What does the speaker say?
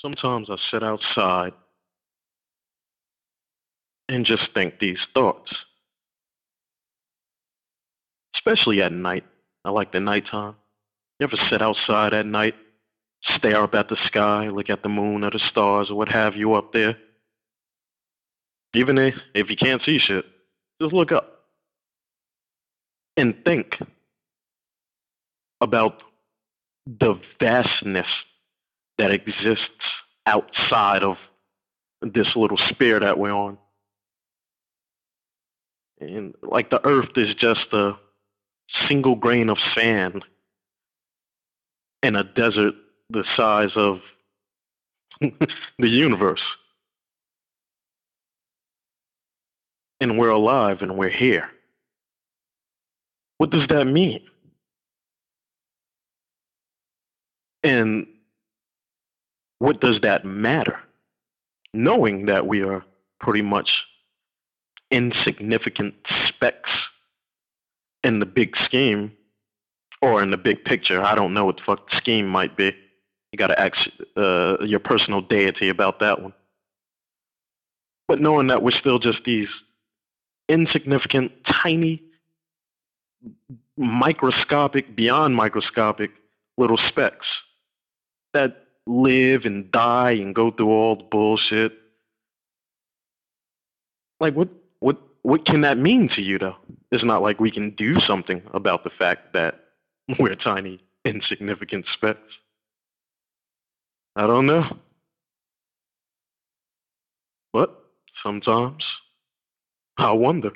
Sometimes I sit outside and just think these thoughts, especially at night. I like the nighttime. You ever sit outside at night, stare up at the sky, look at the moon or the stars or what have you up there? Even if, if you can't see shit, just look up and think about the vastness that exists outside of this little sphere that we're on. And like the earth is just a single grain of sand in a desert the size of the universe. And we're alive and we're here. What does that mean? And what does that matter? Knowing that we are pretty much insignificant specks in the big scheme or in the big picture. I don't know what the fuck the scheme might be. You got to ask uh, your personal deity about that one. But knowing that we're still just these insignificant, tiny, microscopic, beyond microscopic little specks that live and die and go through all the bullshit. Like what what what can that mean to you though? It's not like we can do something about the fact that we're tiny, insignificant specks. I don't know. But sometimes I wonder.